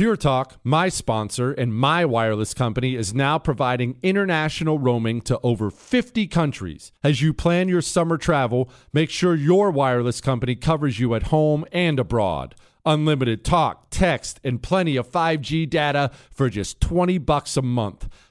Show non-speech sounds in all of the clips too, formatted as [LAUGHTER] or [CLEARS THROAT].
Pure Talk, my sponsor and my wireless company, is now providing international roaming to over 50 countries. As you plan your summer travel, make sure your wireless company covers you at home and abroad. Unlimited talk, text, and plenty of 5G data for just 20 bucks a month.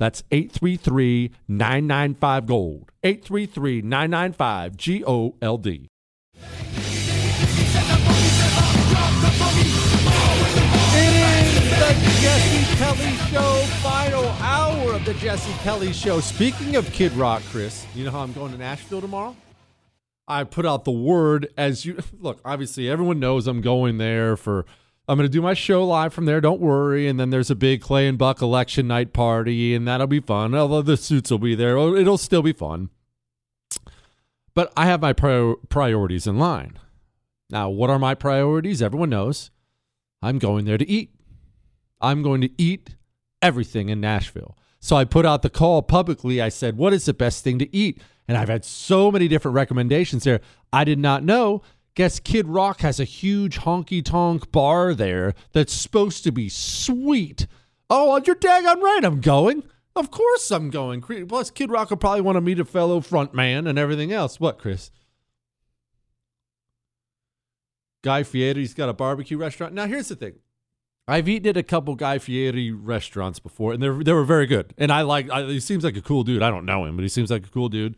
That's 833 995 Gold. 833 995 G O L D. The Jesse Kelly Show, final hour of the Jesse Kelly Show. Speaking of Kid Rock, Chris, you know how I'm going to Nashville tomorrow? I put out the word as you [LAUGHS] look, obviously, everyone knows I'm going there for I'm going to do my show live from there. Don't worry. And then there's a big Clay and Buck election night party, and that'll be fun. Although the suits will be there, it'll still be fun. But I have my prior- priorities in line. Now, what are my priorities? Everyone knows. I'm going there to eat. I'm going to eat everything in Nashville. So I put out the call publicly. I said, What is the best thing to eat? And I've had so many different recommendations there. I did not know Guess Kid Rock has a huge honky tonk bar there that's supposed to be sweet. Oh, you're daggone right, I'm going. Of course I'm going. Plus, Kid Rock will probably want to meet a fellow front man and everything else. What, Chris? Guy Fieri's got a barbecue restaurant. Now, here's the thing. I've eaten at a couple Guy Fieri restaurants before, and they they were very good. And I like. I, he seems like a cool dude. I don't know him, but he seems like a cool dude.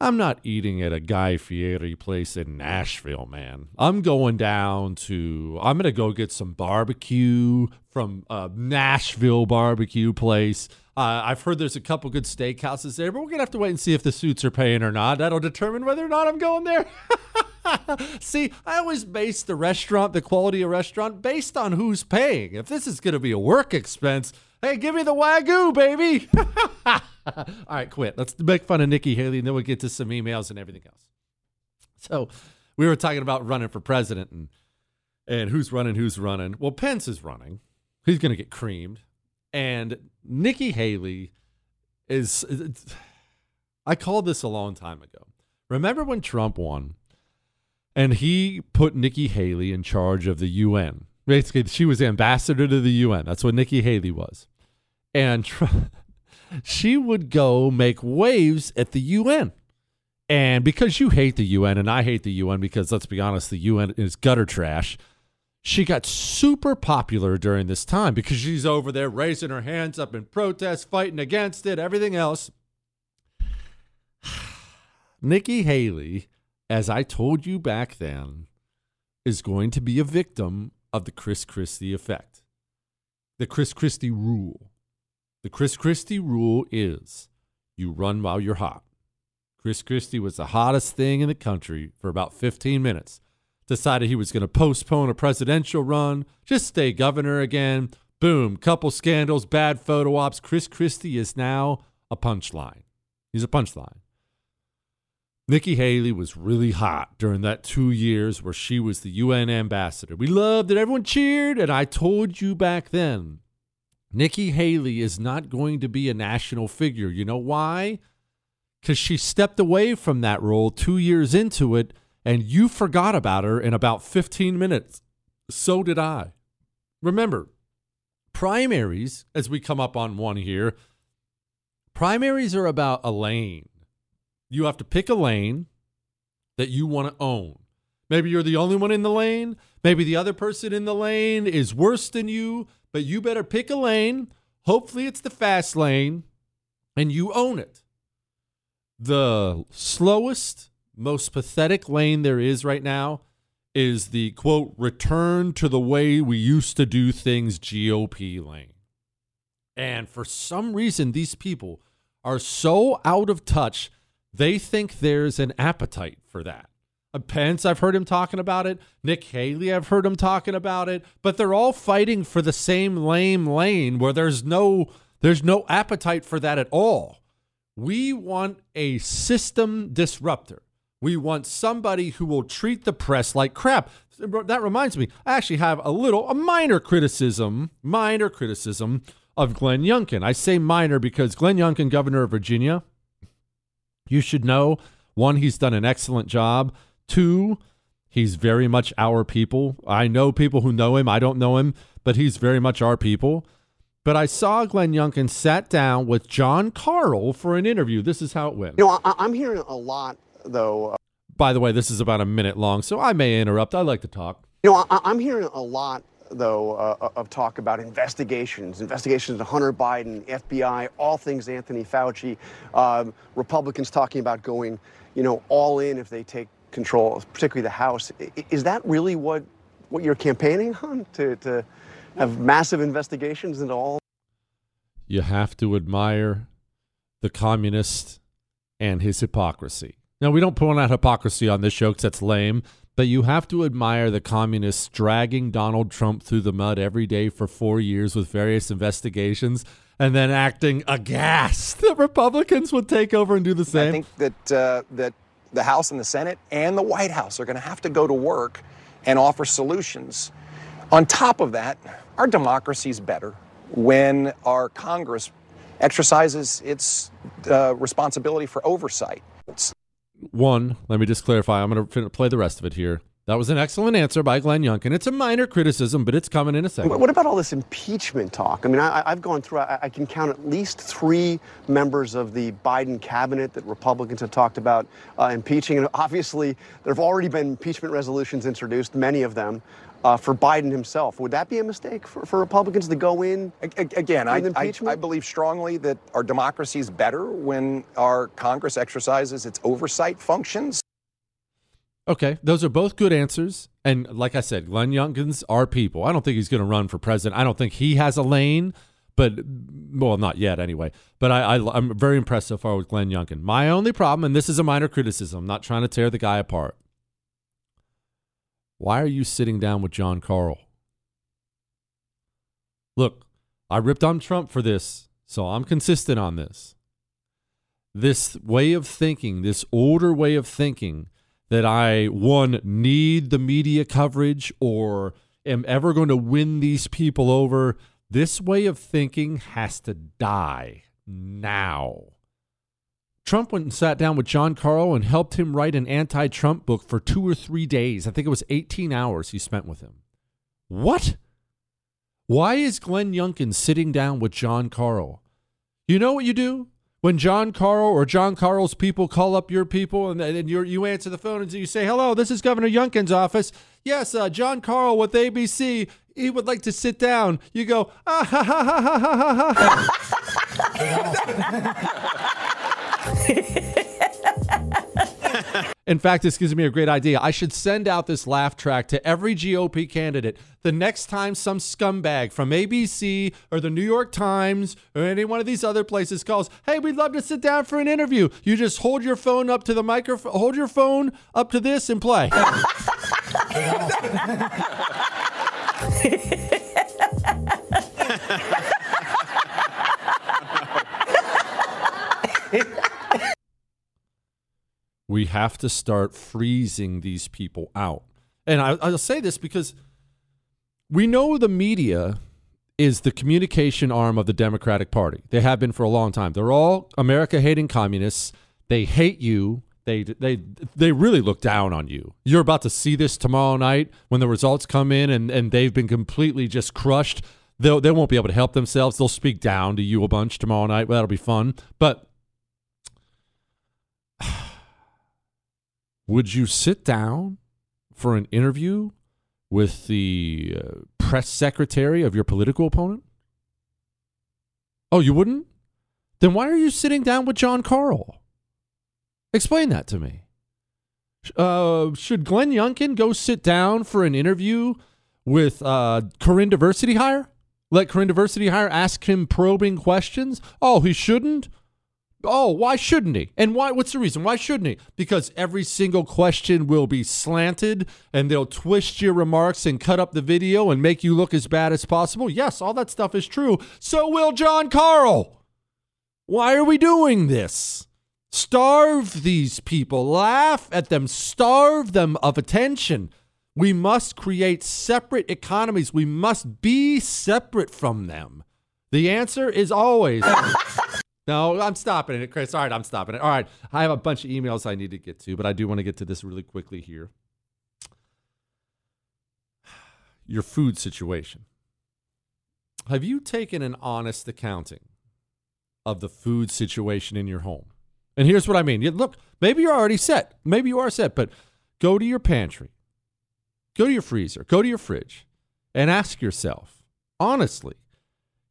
I'm not eating at a Guy Fieri place in Nashville, man. I'm going down to, I'm going to go get some barbecue from a Nashville barbecue place. Uh, I've heard there's a couple good steakhouses there, but we're going to have to wait and see if the suits are paying or not. That'll determine whether or not I'm going there. [LAUGHS] [LAUGHS] see, I always base the restaurant, the quality of restaurant, based on who's paying. If this is going to be a work expense, hey, give me the Wagyu, baby. [LAUGHS] All right, quit. Let's make fun of Nikki Haley, and then we'll get to some emails and everything else. So we were talking about running for president and and who's running, who's running. Well, Pence is running. He's going to get creamed, and Nikki Haley is. I called this a long time ago. Remember when Trump won, and he put Nikki Haley in charge of the UN. Basically, she was ambassador to the UN. That's what Nikki Haley was, and. [LAUGHS] She would go make waves at the UN. And because you hate the UN and I hate the UN because let's be honest, the UN is gutter trash. she got super popular during this time because she's over there raising her hands up in protest, fighting against it, everything else. [SIGHS] Nikki Haley, as I told you back then, is going to be a victim of the Chris Christie effect. The Chris Christie rule. The Chris Christie rule is you run while you're hot. Chris Christie was the hottest thing in the country for about 15 minutes decided he was going to postpone a presidential run, just stay governor again. Boom, couple scandals, bad photo ops. Chris Christie is now a punchline. He's a punchline. Nikki Haley was really hot during that two years where she was the UN ambassador. We loved it. Everyone cheered. And I told you back then, Nikki Haley is not going to be a national figure. You know why? Because she stepped away from that role two years into it and you forgot about her in about 15 minutes. So did I. Remember, primaries, as we come up on one here, primaries are about a lane. You have to pick a lane that you want to own. Maybe you're the only one in the lane. Maybe the other person in the lane is worse than you, but you better pick a lane. Hopefully, it's the fast lane and you own it. The slowest most pathetic lane there is right now is the quote return to the way we used to do things GOP lane. And for some reason these people are so out of touch, they think there's an appetite for that. Uh, Pence, I've heard him talking about it. Nick Haley, I've heard him talking about it. But they're all fighting for the same lame lane where there's no there's no appetite for that at all. We want a system disruptor. We want somebody who will treat the press like crap. That reminds me, I actually have a little, a minor criticism, minor criticism of Glenn Youngkin. I say minor because Glenn Youngkin, governor of Virginia, you should know one, he's done an excellent job. Two, he's very much our people. I know people who know him. I don't know him, but he's very much our people. But I saw Glenn Youngkin sat down with Jon Karl for an interview. This is how it went. You know, I, am hearing a lot though. Uh, By the way, this is about a minute long, so I may interrupt. I like to talk. You know, I, am hearing a lot though uh, of talk about investigations, investigations of Hunter Biden, FBI, all things Anthony Fauci, um, Republicans talking about going, you know, all in if they take control, particularly the House. Is that really what what you're campaigning on to to have massive investigations into all? You have to admire the communist and his hypocrisy. Now, we don't point out hypocrisy on this show because that's lame, but you have to admire the communists dragging Donald Trump through the mud every day for four years with various investigations and then acting aghast [LAUGHS] that Republicans would take over and do the same. I think that, uh, that the House and the Senate and the White House are going to have to go to work and offer solutions. On top of that, our democracy is better when our Congress exercises its uh, responsibility for oversight. It's one, let me just clarify. I'm going to play the rest of it here. That was an excellent answer by Glenn Youngkin. It's a minor criticism, but it's coming in a second. What about all this impeachment talk? I mean, I, have gone through, I, I, can count at least three members of the Biden cabinet that Republicans have talked about uh, impeaching. And obviously, there have already been impeachment resolutions introduced, many of them uh, for Biden himself. Would that be a mistake for, for Republicans to go in? Again, I, I, I, believe strongly that our democracy is better when our Congress exercises its oversight functions. Okay, those are both good answers. And like I said, Glenn Youngkin's our people. I don't think he's going to run for president. I don't think he has a lane, but well, not yet anyway. But I, I, I'm very impressed so far with Glenn Youngkin. My only problem, and this is a minor criticism, I'm not trying to tear the guy apart why are you sitting down with Jon Karl? Look, I ripped on Trump for this, so I'm consistent on this. This way of thinking, this older way of thinking, that I, one, need the media coverage or am ever going to win these people over, this way of thinking has to die now. Trump went and sat down with Jon Karl and helped him write an anti Trump book for two or three days. I think it was 18 hours he spent with him. What? Why is Glenn Youngkin sitting down with Jon Karl? You know what you do? when Jon Karl or Jon Karl's people call up your people and, and you answer the phone and you say, hello, this is Governor Youngkin's office. Yes, uh, Jon Karl with ABC. He would like to sit down. You go, ah, ha, ha, ha, ha, ha, ha. [LAUGHS] [LAUGHS] In fact, this gives me a great idea. I should send out this laugh track to every GOP candidate the next time some scumbag from ABC or the New York Times or any one of these other places calls, "Hey, we'd love to sit down for an interview." You just hold your phone up to the microphone, hold your phone up to this and play. [LAUGHS] we have to start freezing these people out. And I, will say this because we know the media is the communication arm of the Democratic Party. They have been for a long time. They're all America hating communists. They hate you. They, they, they really look down on you. You're about to see this tomorrow night when the results come in and, and they've been completely just crushed. They'll, they won't be able to help themselves. They'll speak down to you a bunch tomorrow night. Well, that'll be fun. But [SIGHS] Would you sit down for an interview with the uh, press secretary of your political opponent? Oh, you wouldn't? Then why are you sitting down with Jon Karl? Explain that to me. Uh, should Glenn Youngkin go sit down for an interview with uh, Corinne Diversity Hire? Let Corinne Diversity Hire ask him probing questions? Oh, he shouldn't? Oh, why shouldn't he? And why? What's the reason? Why shouldn't he? Because every single question will be slanted, and they'll twist your remarks and cut up the video and make you look as bad as possible. Yes, all that stuff is true. So will Jon Karl. Why are we doing this? Starve these people, laugh at them, starve them of attention. We must create separate economies. We must be separate from them. The answer is always No, I'm stopping it, Chris. All right, I'm stopping it. All right, I have a bunch of emails I need to get to, but I do want to get to this really quickly here. [SIGHS] Your food situation. Have you taken an honest accounting of the food situation in your home? And here's what I mean. Look, maybe you're already set. Maybe you are set, but go to your pantry, go to your freezer, go to your fridge, and ask yourself honestly,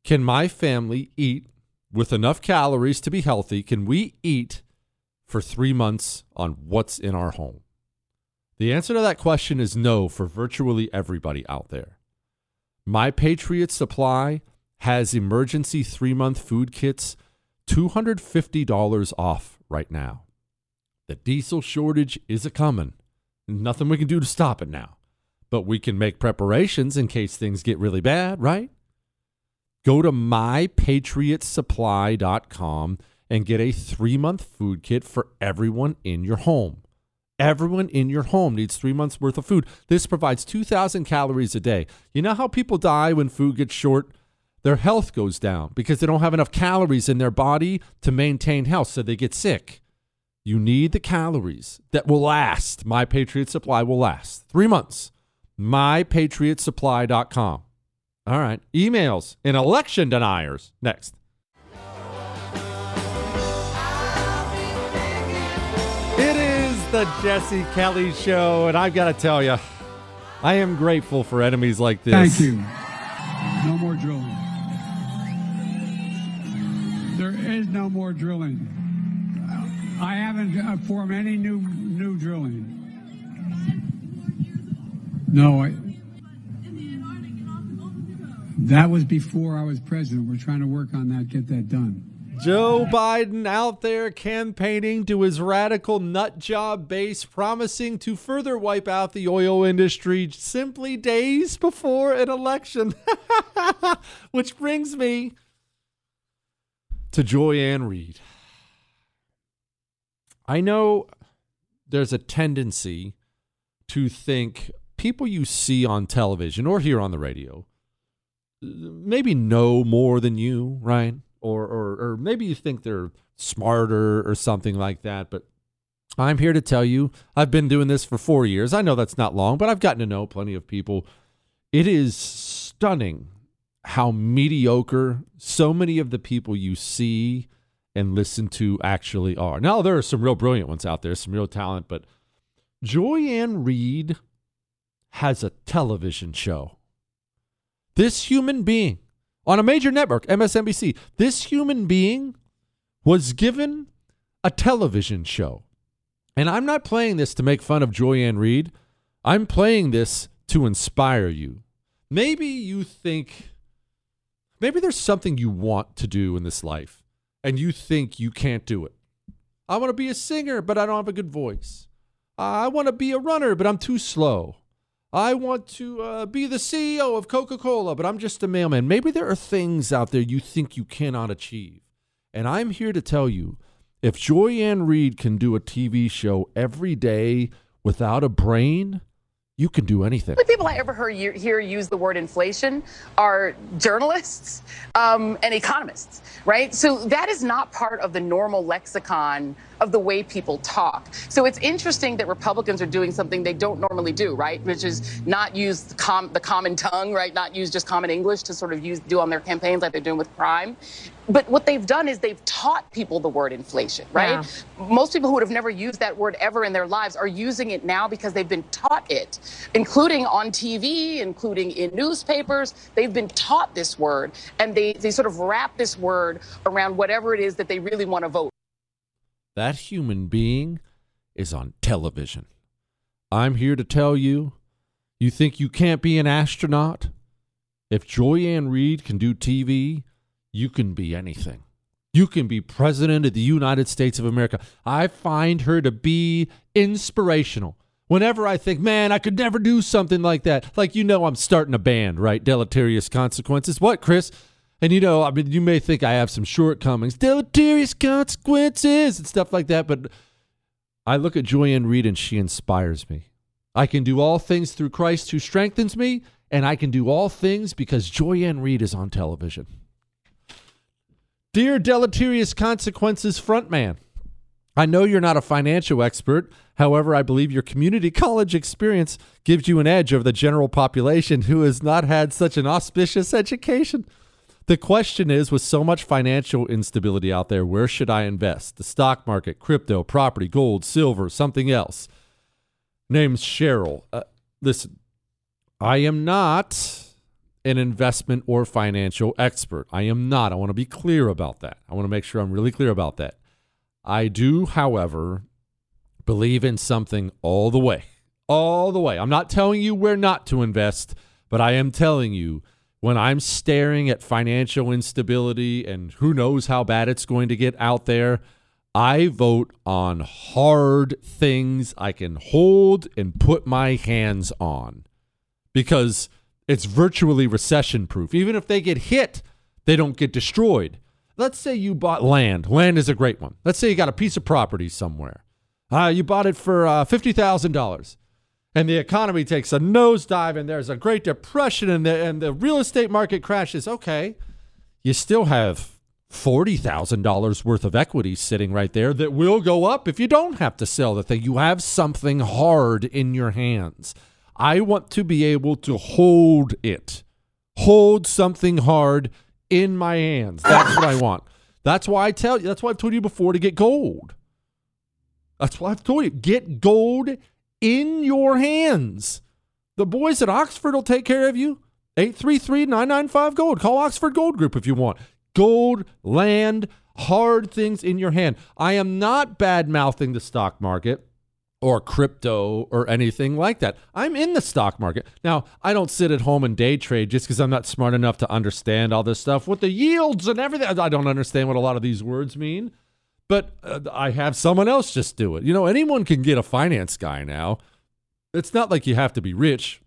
can my family eat with enough calories to be healthy, can we eat for three months on what's in our home? The answer to that question is no for virtually everybody out there. My Patriot Supply has emergency three month food kits $250 off right now. The diesel shortage is a coming. Nothing we can do to stop it now. But we can make preparations in case things get really bad, right? Go to mypatriotsupply.com and get a three month food kit for everyone in your home. Everyone in your home needs three months worth of food. This provides 2,000 calories a day. You know how people die when food gets short? Their health goes down because they don't have enough calories in their body to maintain health, so they get sick. You need the calories that will last. My Patriot Supply will last three months. MyPatriotSupply.com. All right. Emails and election deniers. Next. It is the Jesse Kelly Show, and I've got to tell you, I am grateful for enemies like this. Thank you. No more drilling. There is no more drilling. I haven't uh, formed any new new drilling. No, I, that was before I was president. We're trying to work on that, get that done. Joe Biden out there campaigning to his radical nut job base, promising to further wipe out the oil industry simply days before an election. [LAUGHS] Which brings me to Joy-Ann Reid. I know there's a tendency to think people you see on television or here on the radio maybe know more than you, right? Or, or, or maybe you think they're smarter or something like that. But I'm here to tell you, I've been doing this for four years. I know that's not long, but I've gotten to know plenty of people. It is stunning how mediocre so many of the people you see and listen to actually are. Now, there are some real brilliant ones out there, some real talent, but Joy-Ann Reid has a television show. This human being on a major network, MSNBC, this human being was given a television show. And I'm not playing this to make fun of Joy-Ann I'm playing this to inspire you. Maybe you think, maybe there's something you want to do in this life and you think you can't do it. I want to be a singer, but I don't have a good voice. I want to be a runner, but I'm too slow. I want to uh, be the CEO of Coca Cola, but I'm just a mailman. Maybe there are things out there you think you cannot achieve. And I'm here to tell you if Joy-Ann Reid can do a TV show every day without a brain, you can do anything. The people I ever heard hear use the word inflation are journalists um, and economists, right? So that is not part of the normal lexicon of the way people talk. So it's interesting that Republicans are doing something they don't normally do, right? Which is not use the, com- the common tongue, right? Not use just common English to sort of use do on their campaigns like they're doing with crime. But what they've done is they've taught people the word inflation, right? Yeah. Most people who would have never used that word ever in their lives are using it now because they've been taught it, including on TV, including in newspapers. They've been taught this word and they, they sort of wrap this word around whatever it is that they really want to vote. That human being is on television. I'm here to tell you you think you can't be an astronaut? If Joy-Ann Reid can do TV, you can be anything. You can be president of the United States of America. I find her to be inspirational. Whenever I think, man, I could never do something like that. Like, you know, I'm starting a band, right? Deleterious Consequences. What, Chris? And you know, I mean, you may think I have some shortcomings, deleterious consequences and stuff like that, but I look at Joy-Ann Reid and she inspires me. I can do all things through Christ who strengthens me, and I can do all things because Joy-Ann Reid is on television. Dear Deleterious Consequences frontman, I know you're not a financial expert. However, I believe your community college experience gives you an edge over the general population who has not had such an auspicious education. The question is with so much financial instability out there, where should I invest? The stock market, crypto, property, gold, silver, something else. Name's Cheryl. Uh, listen, I am not an investment or financial expert. I am not. I want to be clear about that. I want to make sure I'm really clear about that. I do, however, believe in something all the way. All the way. I'm not telling you where not to invest, but I am telling you when I'm staring at financial instability and who knows how bad it's going to get out there, I vote on hard things I can hold and put my hands on because it's virtually recession proof. Even if they get hit, they don't get destroyed. Let's say you bought land. Land is a great one. Let's say you got a piece of property somewhere. Uh, you bought it for uh, $50,000 and the economy takes a nosedive and there's a great depression and the, and the real estate market crashes, okay, you still have $40,000 worth of equity sitting right there that will go up if you don't have to sell the thing. You have something hard in your hands. I want to be able to hold it, hold something hard in my hands. That's what I want. That's why I tell you, that's why I've told you before to get gold. That's why I've told you, get gold in your hands. The boys at Oxford will take care of you. 833 995 Gold. Call Oxford Gold Group if you want. Gold, land, hard things in your hand. I am not bad mouthing the stock market or crypto or anything like that. I'm in the stock market. Now, I don't sit at home and day trade just because I'm not smart enough to understand all this stuff with the yields and everything. I don't understand what a lot of these words mean but uh, I have someone else just do it. You know, anyone can get a finance guy now. It's not like you have to be rich.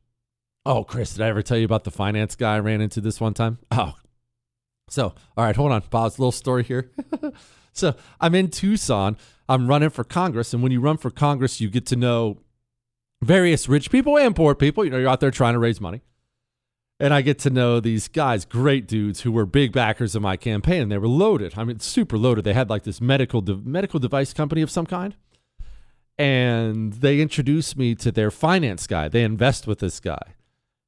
Oh, Chris, did I ever tell you about the finance guy I ran into this one time? Oh. So, all right, hold on. Pause. Little story here. [LAUGHS] so, I'm in Tucson. I'm running for Congress. And when you run for Congress, you get to know various rich people and poor people. You know, you're out there trying to raise money and I get to know these guys, great dudes who were big backers of my campaign, and they were loaded. I mean, super loaded. They had like this medical de- medical device company of some kind, and they introduced me to their finance guy. They invest with this guy,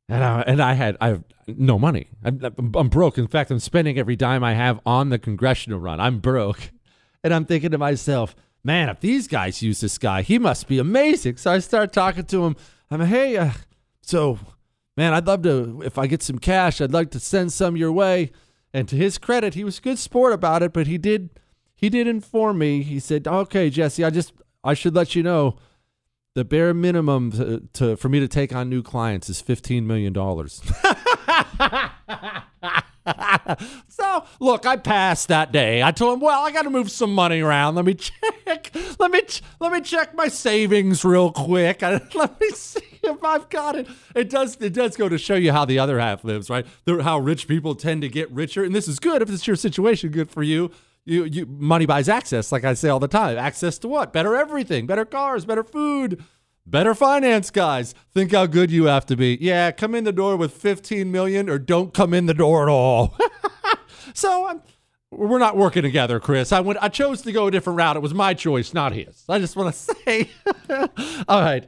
and I and I had I have no money. I'm, I'm broke. In fact, I'm spending every dime I have on the congressional run. I'm broke. [LAUGHS] And I'm thinking to myself, man, if these guys use this guy, he must be amazing. So I start talking to him. I'm like, hey, uh, so man, I'd love to, if I get some cash, I'd like to send some your way. And to his credit, he was good sport about it, but he did he did inform me. He said, "Okay, Jesse, I just I should let you know the bare minimum to, to for me to take on new clients is fifteen million dollars." [LAUGHS] [LAUGHS] so look, I passed that day. I told him, "Well, I got to move some money around. Let me check. Let me ch- let me check my savings real quick. [LAUGHS] let me see if I've got it." It does it does go to show you how the other half lives, right? how rich people tend to get richer, and this is good if it's your situation. Good for you. You, you money buys access, like I say all the time. Access to what? Better everything. Better cars. Better food better finance guys. Think how good you have to be. Yeah come in the door with 15 million or don't come in the door at all. [LAUGHS] So we're not working together chris. I went i chose to go a different route. It was my choice not his. I just want to [LAUGHS] say. [LAUGHS] All right.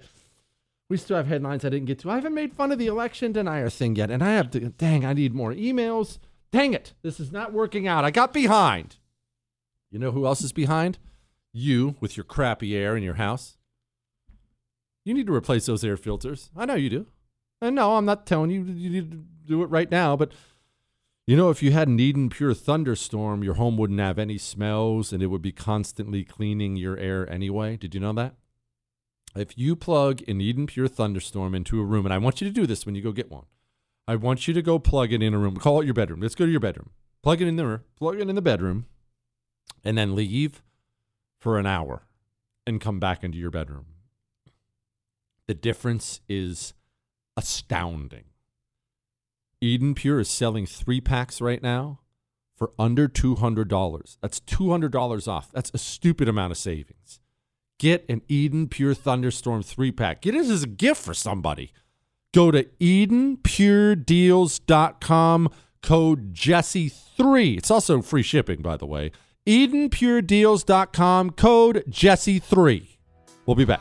We still have headlines i didn't get to. I haven't made fun of the election denier thing yet and i have to dang i need more emails. Dang it this is not working out. I got behind. You know who else is behind? You with your crappy air in your house you need to replace those air filters. I know you do. And no, I'm not telling you you need to do it right now, but you know, if you had an Eden Pure thunderstorm, your home wouldn't have any smells and it would be constantly cleaning your air anyway. Did you know that? If you plug an Eden Pure thunderstorm into a room, and I want you to do this when you go get one, I want you to go plug it in a room. Call it your bedroom. Let's go to your bedroom. Plug it in there. Plug it in the bedroom, and then leave for an hour, and come back into your bedroom. The difference is astounding. Eden Pure is selling three packs right now for under $200. That's $200 off. That's a stupid amount of savings. Get an Eden Pure Thunderstorm three pack. Get it as a gift for somebody. Go to EdenPureDeals.com, code Jesse3. It's also free shipping, by the way. EdenPureDeals.com, code Jesse3. We'll be back.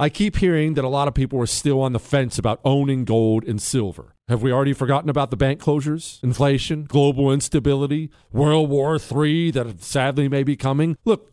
I keep hearing that a lot of people are still on the fence about owning gold and silver. Have we already forgotten about the bank closures, inflation, global instability, World War III that sadly may be coming? Look,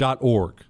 T.org.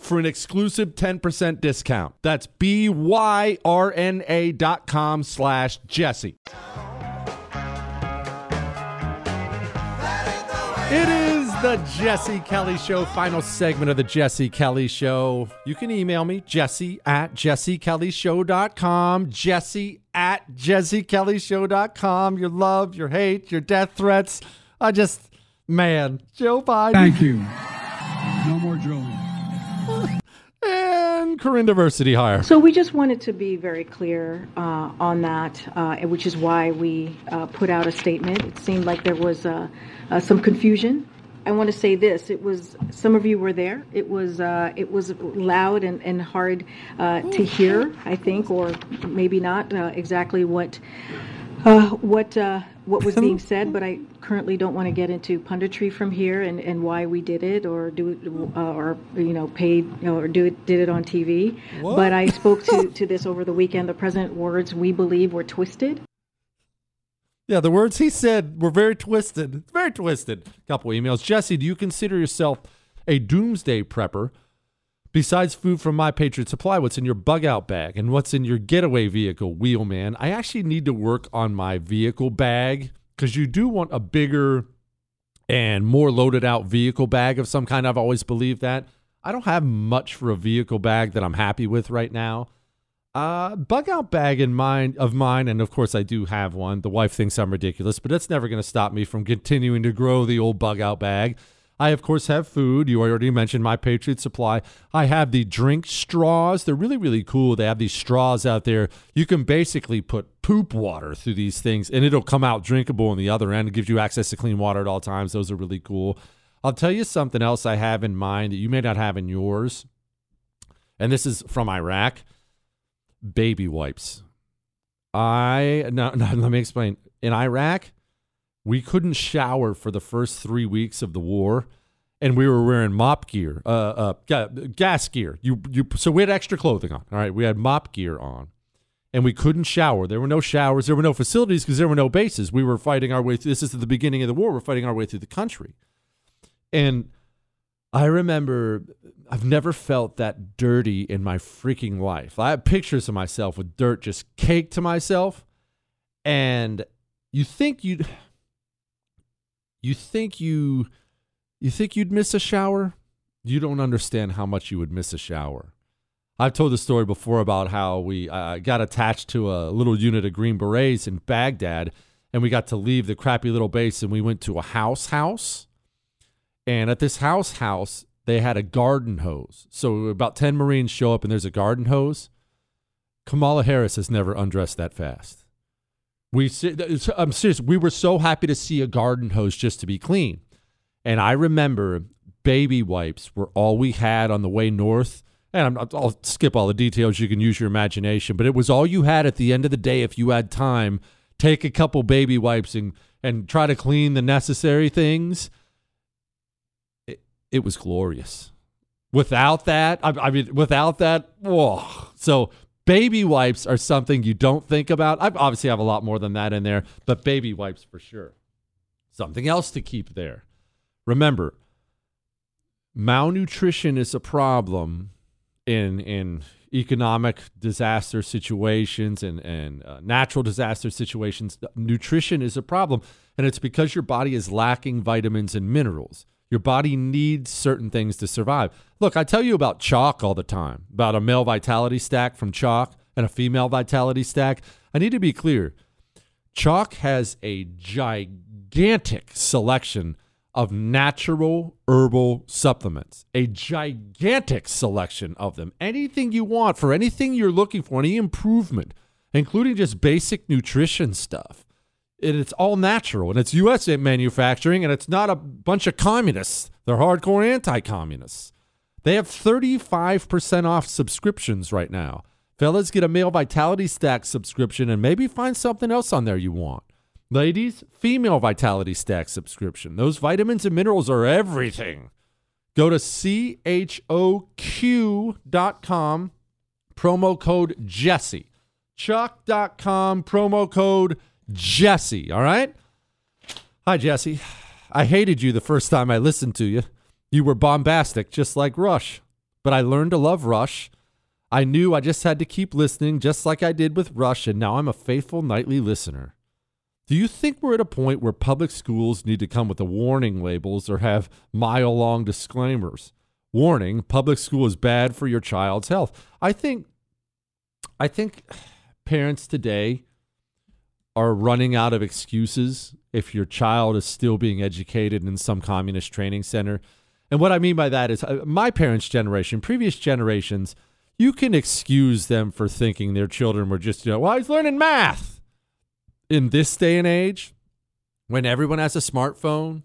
for an exclusive 10% discount. That's B-Y-R-N-A dot com slash Jesse. It is the Jesse Kelly Show, final segment of the Jesse Kelly Show. You can email me, jesse at jessekellyshow.com, jesse at jessekellyshow.com. Your love, your hate, your death threats. I just, man, Joe Biden. Thank you. No more drilling. And Corinne Diversity Hire. So we just wanted to be very clear uh, on that, uh, which is why we uh, put out a statement. It seemed like there was uh, uh, some confusion. I want to say this: it was some of you were there. It was uh, it was loud and, and hard to hear, I think, or maybe not exactly what uh, what uh, what was being [LAUGHS] said, but I currently don't want to get into punditry from here and, and why we did it or do it uh, or you know paid you know, or do it did it on TV. What? But I spoke to, [LAUGHS] to this over the weekend. The president words we believe were twisted. Yeah, the words he said were very twisted. Very twisted. A Couple emails. Jesse, do you consider yourself a doomsday prepper? Besides food from My Patriot Supply, what's in your bug out bag and what's in your getaway vehicle, Wheelman? I actually need to work on my vehicle bag because you do want a bigger and more loaded out vehicle bag of some kind. I've always believed that. I don't have much for a vehicle bag that I'm happy with right now. Uh, bug out bag in mind of mine, and of course I do have one. The wife thinks I'm ridiculous, but that's never going to stop me from continuing to grow the old bug out bag. I, of course, have food. You already mentioned my Patriot Supply. I have the drink straws. They're really, really cool. They have these straws out there. You can basically put poop water through these things and it'll come out drinkable on the other end. It gives you access to clean water at all times. Those are really cool. I'll tell you something else I have in mind that you may not have in yours. And this is from Iraq baby wipes. I, no, [LAUGHS] no, let me explain. In Iraq, we couldn't shower for the first three weeks of the war, and we were wearing MOPP gear, uh, uh, ga- gas gear. You, you. So we had extra clothing on. All right, we had MOPP gear on, and we couldn't shower. There were no showers. There were no facilities because there were no bases. We were fighting our way. through This is the beginning of the war. We're fighting our way through the country, and I remember I've never felt that dirty in my freaking life. I have pictures of myself with dirt just caked to myself, and you think you'd you think you you think you'd miss a shower? You don't understand how much you would miss a shower. I've told the story before about how we uh, got attached to a little unit of green berets in baghdad and we got to leave the crappy little base and we went to a house house. And at this house house they had a garden hose. So about 10 marines show up and there's a garden hose. Kamala harris has never undressed that fast we, I'm serious. We were so happy to see a garden hose just to be clean. And I remember baby wipes were all we had on the way north. And i will skip all the details. You can use your imagination, but it was all you had at the end of the day. If you had time, take a couple baby wipes and and try to clean the necessary things. It, it was glorious. Without that, I, I mean, without that, whoa. So baby wipes are something you don't think about. I obviously have a lot more than that in there, but baby wipes for sure. Something else to keep there. Remember, malnutrition is a problem in in economic disaster situations and and uh, natural disaster situations. Nutrition is a problem, and it's because your body is lacking vitamins and minerals. Your body needs certain things to survive. Look, I tell you about Choq all the time, about a male vitality stack from Choq and a female vitality stack. I need to be clear. Choq has a gigantic selection of natural herbal supplements, a gigantic selection of them. Anything you want for anything you're looking for, any improvement, including just basic nutrition stuff. And it's all natural and it's US manufacturing and it's not a bunch of communists. They're hardcore anti communists. They have 35% off subscriptions right now. Fellas, get a male vitality stack subscription and maybe find something else on there you want. Ladies, female Vitality Stack subscription. Those vitamins and minerals are everything. Go to choq.com, promo code Jesse. Choq.com, promo code Jesse. All right? Hi, Jesse. I hated you the first time I listened to you. You were bombastic, just like Rush. But I learned to love Rush. I knew I just had to keep listening, just like I did with Rush, and now I'm a faithful nightly listener. Do you think we're at a point where public schools need to come with the warning labels or have mile long disclaimers? Warning, public school is bad for your child's health. I think I think [SIGHS] parents today are running out of excuses if your child is still being educated in some communist training center. And what I mean by that is uh, my parents' generation, previous generations, you can excuse them for thinking their children were just, you know, well, he's learning math in this day and age, when everyone has a smartphone,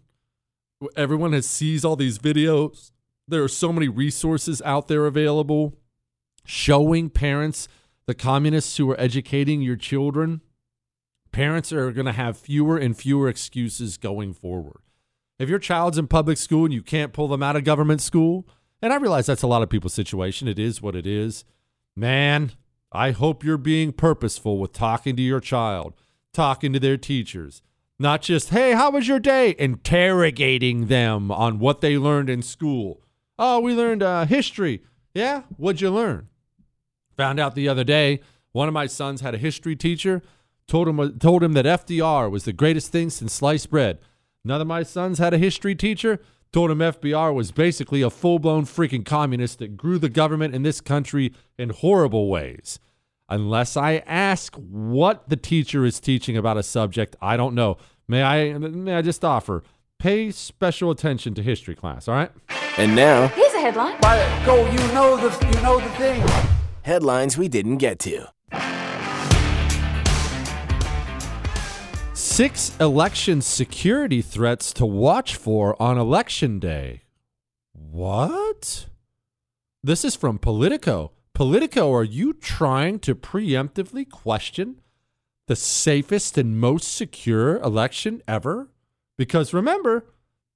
everyone has sees all these videos, there are so many resources out there available showing parents the communists who are educating your children. Parents are going to have fewer and fewer excuses going forward. If your child's in public school and you can't pull them out of government school, and I realize that's a lot of people's situation, it is what it is. Man, I hope you're being purposeful with talking to your child talking to their teachers. Not just, hey, how was your day? Interrogating them on what they learned in school. Oh, we learned uh, history. Yeah? What'd you learn? Found out the other day, one of my sons had a history teacher, told him, told him that FDR was the greatest thing since sliced bread. Another of my sons had a history teacher, told him FDR was basically a full blown freaking communist that grew the government in this country in horrible ways. Unless I ask what the teacher is teaching about a subject, I don't know. May I may I just offer pay special attention to history class, all right? And now, here's a headline. By go, you know the you know the thing. Headlines we didn't get to. Six election security threats to watch for on election day. What? This is from Politico. Politico, are you trying to preemptively question the safest and most secure election ever? Because remember,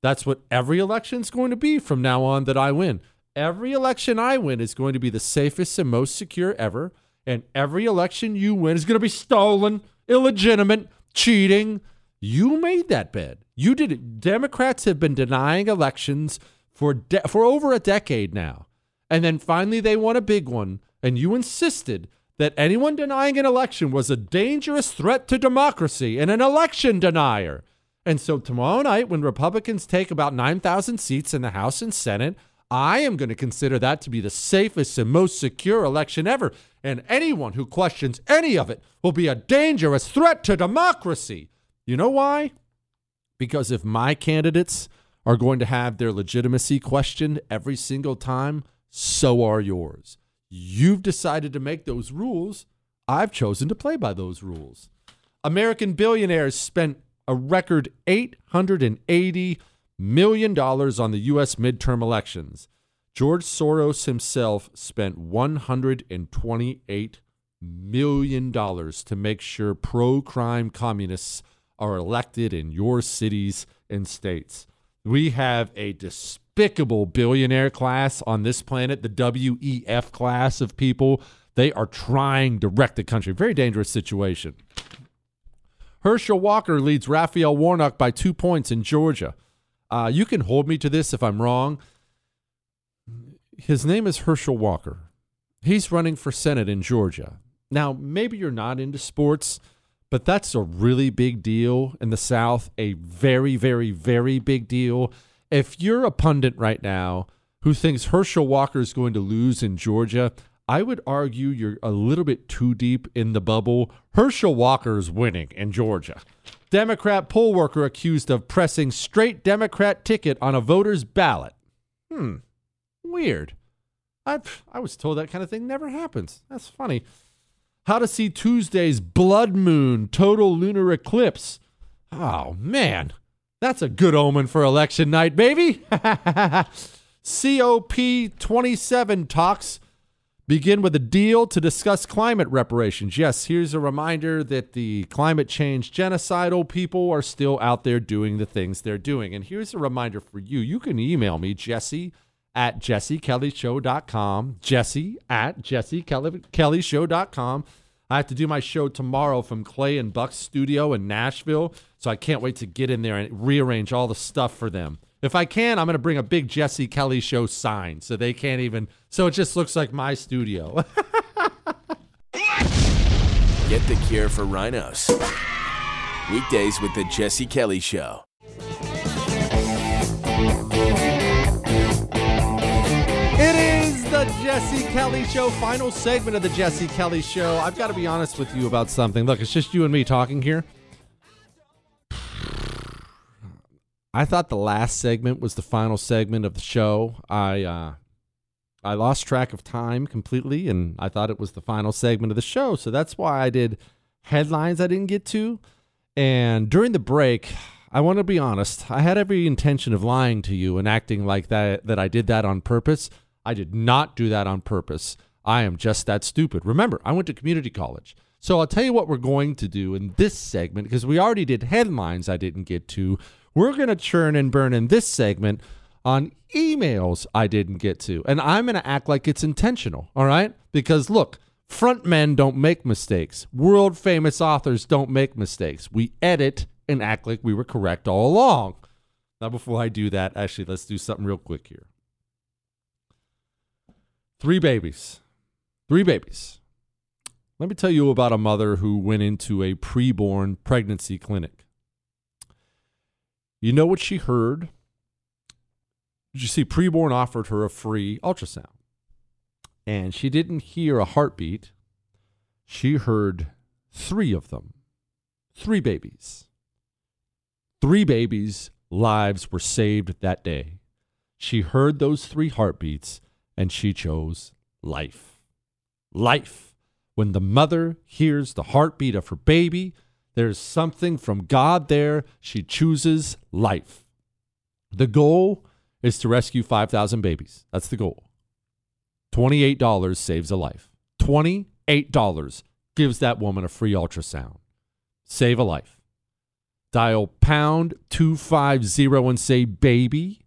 that's what every election is going to be from now on that I win. Every election I win is going to be the safest and most secure ever. And every election you win is going to be stolen, illegitimate, cheating. You made that bed. You did it. Democrats have been denying elections for de- for over a decade now. And then finally, they won a big one, and you insisted that anyone denying an election was a dangerous threat to democracy and an election denier. And so tomorrow night, when Republicans take about 9,000 seats in the House and Senate, I am going to consider that to be the safest and most secure election ever. And anyone who questions any of it will be a dangerous threat to democracy. You know why? Because if my candidates are going to have their legitimacy questioned every single time, so are yours. You've decided to make those rules. I've chosen to play by those rules. American billionaires spent a record $880 million dollars on the U.S. midterm elections. George Soros himself spent $128 million to make sure pro crime communists are elected in your cities and states. We have a despicable billionaire class on this planet, the WEF class of people. They are trying to wreck the country. Very dangerous situation. Herschel Walker leads Raphael Warnock by two points in Georgia. Uh, you can hold me to this if I'm wrong. His name is Herschel Walker. He's running for Senate in Georgia. Now, maybe you're not into sports, but that's a really big deal in the South, a very, very, very big deal. If you're a pundit right now who thinks Herschel Walker is going to lose in Georgia, I would argue you're a little bit too deep in the bubble. Herschel Walker is winning in Georgia. Democrat poll worker accused of pressing straight Democrat ticket on a voter's ballot. Hmm. Weird. I I was told that kind of thing never happens. That's funny. How to see Tuesday's blood moon total lunar eclipse. Oh man, that's a good omen for election night, baby. [LAUGHS] COP27 talks begin with a deal to discuss climate reparations. Yes, here's a reminder that the climate change genocidal people are still out there doing the things they're doing. And here's a reminder for you. You can email me, Jesse at jessekellyshow.com. Jesse at jessekellyshow.com. I have to do my show tomorrow from Clay and Buck's studio in Nashville, so I can't wait to get in there and rearrange all the stuff for them. If I can, I'm going to bring a big Jesse Kelly show sign so they can't even, so it just looks like my studio. [LAUGHS] Get the cure for rhinos. Weekdays with the Jesse Kelly Show. It is the Jesse Kelly Show, final segment of the Jesse Kelly Show. I've got to be honest with you about something. Look, it's just you and me talking here. [SIGHS] I thought the last segment was the final segment of the show. I uh, I lost track of time completely, and I thought it was the final segment of the show. So that's why I did headlines I didn't get to. And during the break, I want to be honest. I had every intention of lying to you and acting like that that I did that on purpose. I did not do that on purpose. I am just that stupid. Remember, I went to community college. So I'll tell you what we're going to do in this segment because we already did headlines I didn't get to. We're going to churn and burn in this segment on emails I didn't get to. And I'm going to act like it's intentional, all right? Because look, front men don't make mistakes. World famous authors don't make mistakes. We edit and act like we were correct all along. Now, before I do that, actually, let's do something real quick here. Three babies. Three babies. Let me tell you about a mother who went into a preborn pregnancy clinic. You know what she heard? You see, preborn offered her a free ultrasound. And she didn't hear a heartbeat. She heard three of them. Three babies. Three babies' lives were saved that day. She heard those three heartbeats and she chose life. Life. When the mother hears the heartbeat of her baby, there's something from God there. She chooses life. The goal is to rescue 5,000 babies. That's the goal. $28 saves a life. $28 gives that woman a free ultrasound. Save a life. Dial pound 250 and say baby.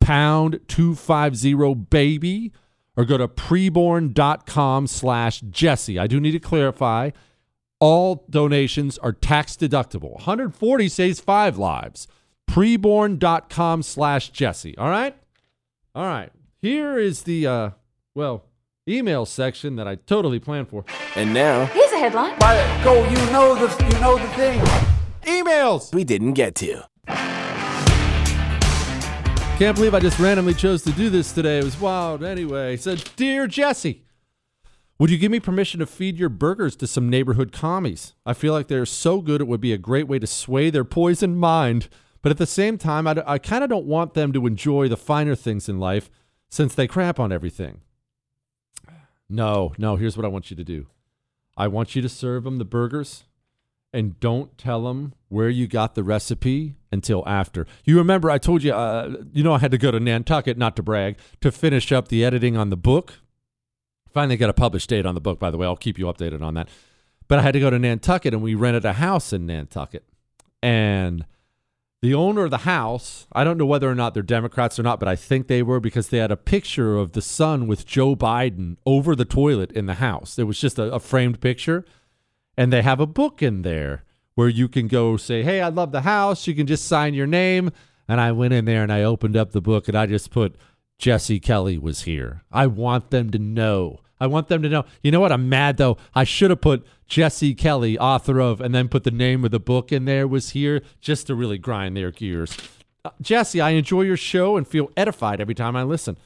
Pound 250 baby. Or go to preborn.com slash Jesse. I do need to clarify all donations are tax deductible. 140 saves five lives. Preborn.com slash Jesse. All right? All right. Here is the, uh, well, email section that I totally planned for. And now, Here's a headline. By go, you know the you know the thing. Emails! we didn't get to. Can't believe I just randomly chose to do this today. It was wild. Anyway, it said, Dear Jesse, would you give me permission to feed your burgers to some neighborhood commies? I feel like they're so good it would be a great way to sway their poisoned mind. But at the same time, I, I kind of don't want them to enjoy the finer things in life since they crap on everything. No, no, here's what I want you to do I want you to serve them the burgers and don't tell them where you got the recipe until after. You remember I told you, uh, you know, I had to go to Nantucket, not to brag, to finish up the editing on the book. Finally got a published date on the book, by the way. I'll keep you updated on that. But I had to go to Nantucket and we rented a house in Nantucket. And the owner of the house, I don't know whether or not they're Democrats or not, but I think they were because they had a picture of the son with Joe Biden over the toilet in the house. It was just a, a framed picture. And they have a book in there where you can go say, Hey, I love the house. You can just sign your name. And I went in there and I opened up the book and I just put, Jesse Kelly was here. I want them to know. I want them to know. You know what? I'm mad though. I should have put Jesse Kelly, author of, and then put the name of the book in there, was here just to really grind their gears. Uh, Jesse, I enjoy your show and feel edified every time I listen.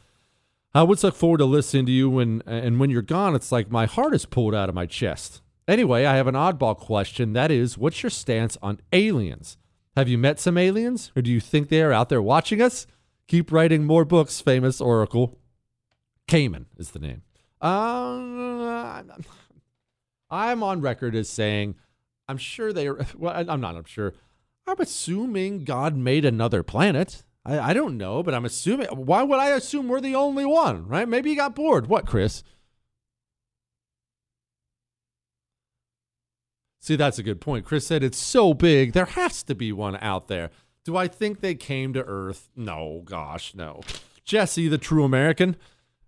I always look forward to listening to you when and when you're gone, it's like my heart is pulled out of my chest. Anyway, I have an oddball question. That is, what's your stance on aliens? Have you met some aliens, or do you think they are out there watching us? Keep writing more books, famous Oracle. Cayman is the name. Uh, [LAUGHS] I'm on record as saying, I'm sure they are. [LAUGHS] Well, I'm not, I'm sure. I'm assuming God made another planet. I, I don't know, but I'm assuming. Why would I assume we're the only one, right? Maybe he got bored. What, Chris? See, that's a good point. Chris said it's so big, there has to be one out there. Do I think they came to Earth? No, gosh, no. Jesse, the true American,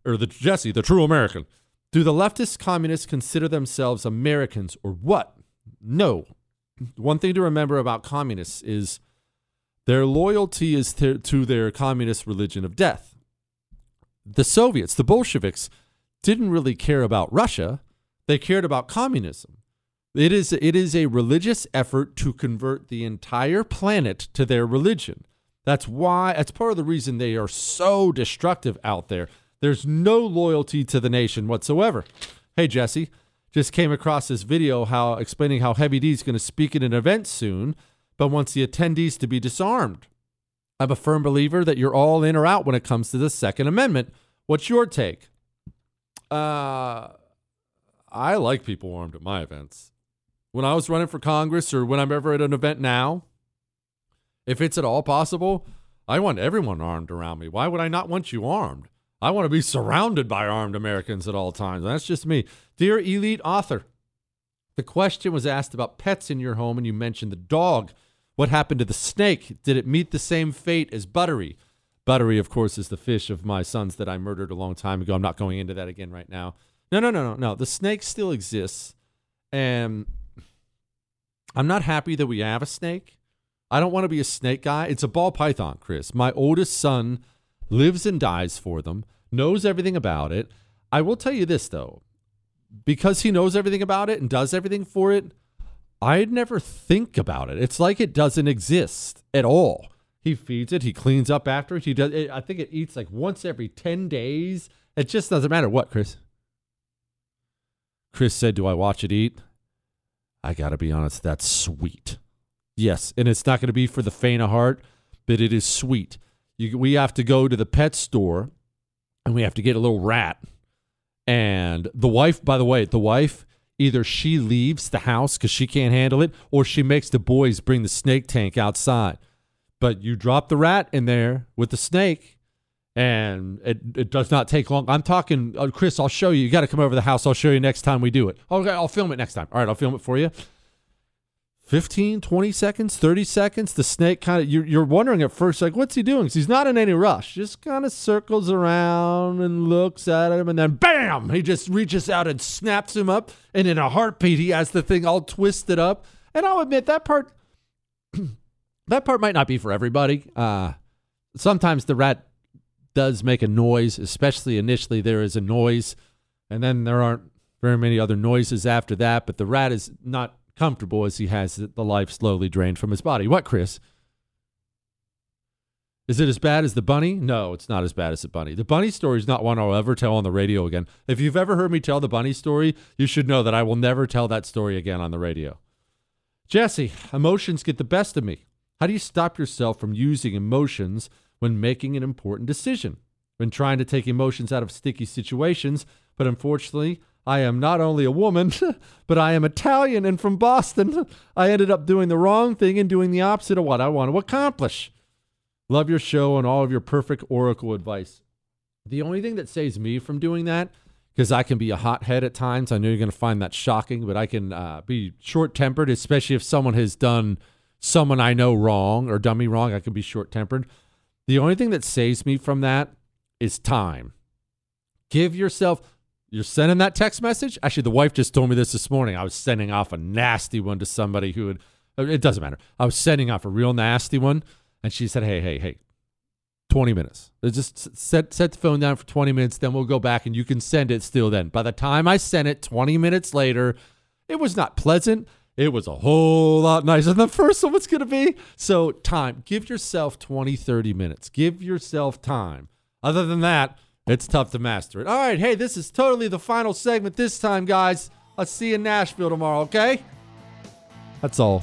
or the Jesse, the true American. Do the leftist communists consider themselves Americans or what? No. One thing to remember about communists is their loyalty is to, to their communist religion of death. The Soviets, the Bolsheviks, didn't really care about Russia, they cared about communism. It is, it is a religious effort to convert the entire planet to their religion. That's why, that's part of the reason they are so destructive out there. There's no loyalty to the nation whatsoever. Hey, Jesse, just came across this video how explaining how Heavy D is going to speak at an event soon, but wants the attendees to be disarmed. I'm a firm believer that you're all in or out when it comes to the Second Amendment. What's your take? Uh, I like people armed at my events. When I was running for Congress or when I'm ever at an event now, if it's at all possible, I want everyone armed around me. Why would I not want you armed? I want to be surrounded by armed Americans at all times. That's just me. Dear elite author, the question was asked about pets in your home, and you mentioned the dog. What happened to the snake? Did it meet the same fate as Buttery? Buttery, of course, is the fish of my sons that I murdered a long time ago. I'm not going into that again right now. No, no, no, no, no. The snake still exists. And I'm not happy that we have a snake. I don't want to be a snake guy. It's a ball python, Chris. My oldest son lives and dies for them, knows everything about it. I will tell you this, though, because he knows everything about it and does everything for it, I'd never think about it. It's like it doesn't exist at all. He feeds it, he cleans up after it. He does. It, I think it eats like once every 10 days. It just doesn't matter what, Chris. Chris said, Do I watch it eat? I got to be honest, that's sweet. Yes, and it's not going to be for the faint of heart, but it is sweet. You, we have to go to the pet store and we have to get a little rat. And the wife, by the way, the wife, either she leaves the house because she can't handle it or she makes the boys bring the snake tank outside. But you drop the rat in there with the snake and it, it does not take long. I'm talking, uh, Chris, I'll show you. You got to come over to the house. I'll show you next time we do it. Okay, I'll film it next time. All right, I'll film it for you. 15, 20 seconds, 30 seconds. The snake kind of, you're, you're wondering at first, like, what's he doing? Because he's not in any rush. Just kind of circles around and looks at him, and then bam, he just reaches out and snaps him up. And in a heartbeat, he has the thing all twisted up. And I'll admit that part, [CLEARS THROAT] that part might not be for everybody. Uh, sometimes the rat does make a noise, especially initially, there is a noise, and then there aren't very many other noises after that. But the rat is not comfortable as he has the life slowly drained from his body. What, Chris? Is it as bad as the bunny? No, it's not as bad as the bunny. The bunny story is not one I'll ever tell on the radio again. If you've ever heard me tell the bunny story, you should know that I will never tell that story again on the radio. Jesse, emotions get the best of me. How do you stop yourself from using emotions when making an important decision? When trying to take emotions out of sticky situations, but unfortunately, I am not only a woman, [LAUGHS] but I am Italian and from Boston. [LAUGHS] I ended up doing the wrong thing and doing the opposite of what I want to accomplish. Love your show and all of your perfect oracle advice. The only thing that saves me from doing that, because I can be a hothead at times, I know you're going to find that shocking, but I can uh, be short tempered, especially if someone has done someone I know wrong or done me wrong, I can be short tempered. The only thing that saves me from that is time. Give yourself, you're sending that text message. Actually, the wife just told me this this morning. I was sending off a nasty one to somebody who had, uh, it doesn't matter. I was sending off a real nasty one. And she said, hey, hey, hey, 20 minutes. Uh, just set set the phone down for 20 minutes, then we'll go back and you can send it still then. By the time I sent it 20 minutes later, it was not pleasant. It was a whole lot nicer than the first one was going to be. So, time. Give yourself 20, 30 minutes. Give yourself time. Other than that, it's tough to master it. All right, hey, this is totally the final segment this time, guys. Let's see you in Nashville tomorrow, okay? That's all.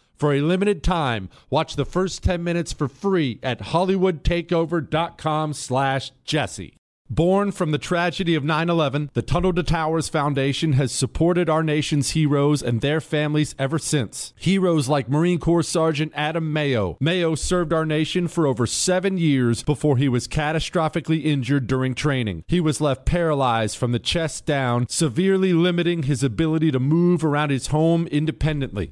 For a limited time, watch the first 10 minutes for free at hollywoodtakeover.com slash jesse. Born from the tragedy of 9 11, the Tunnel to Towers Foundation has supported our nation's heroes and their families ever since. Heroes like Marine Corps Sergeant Adam Mayo. Mayo served our nation for over seven years before he was catastrophically injured during training. He was left paralyzed from the chest down, severely limiting his ability to move around his home independently.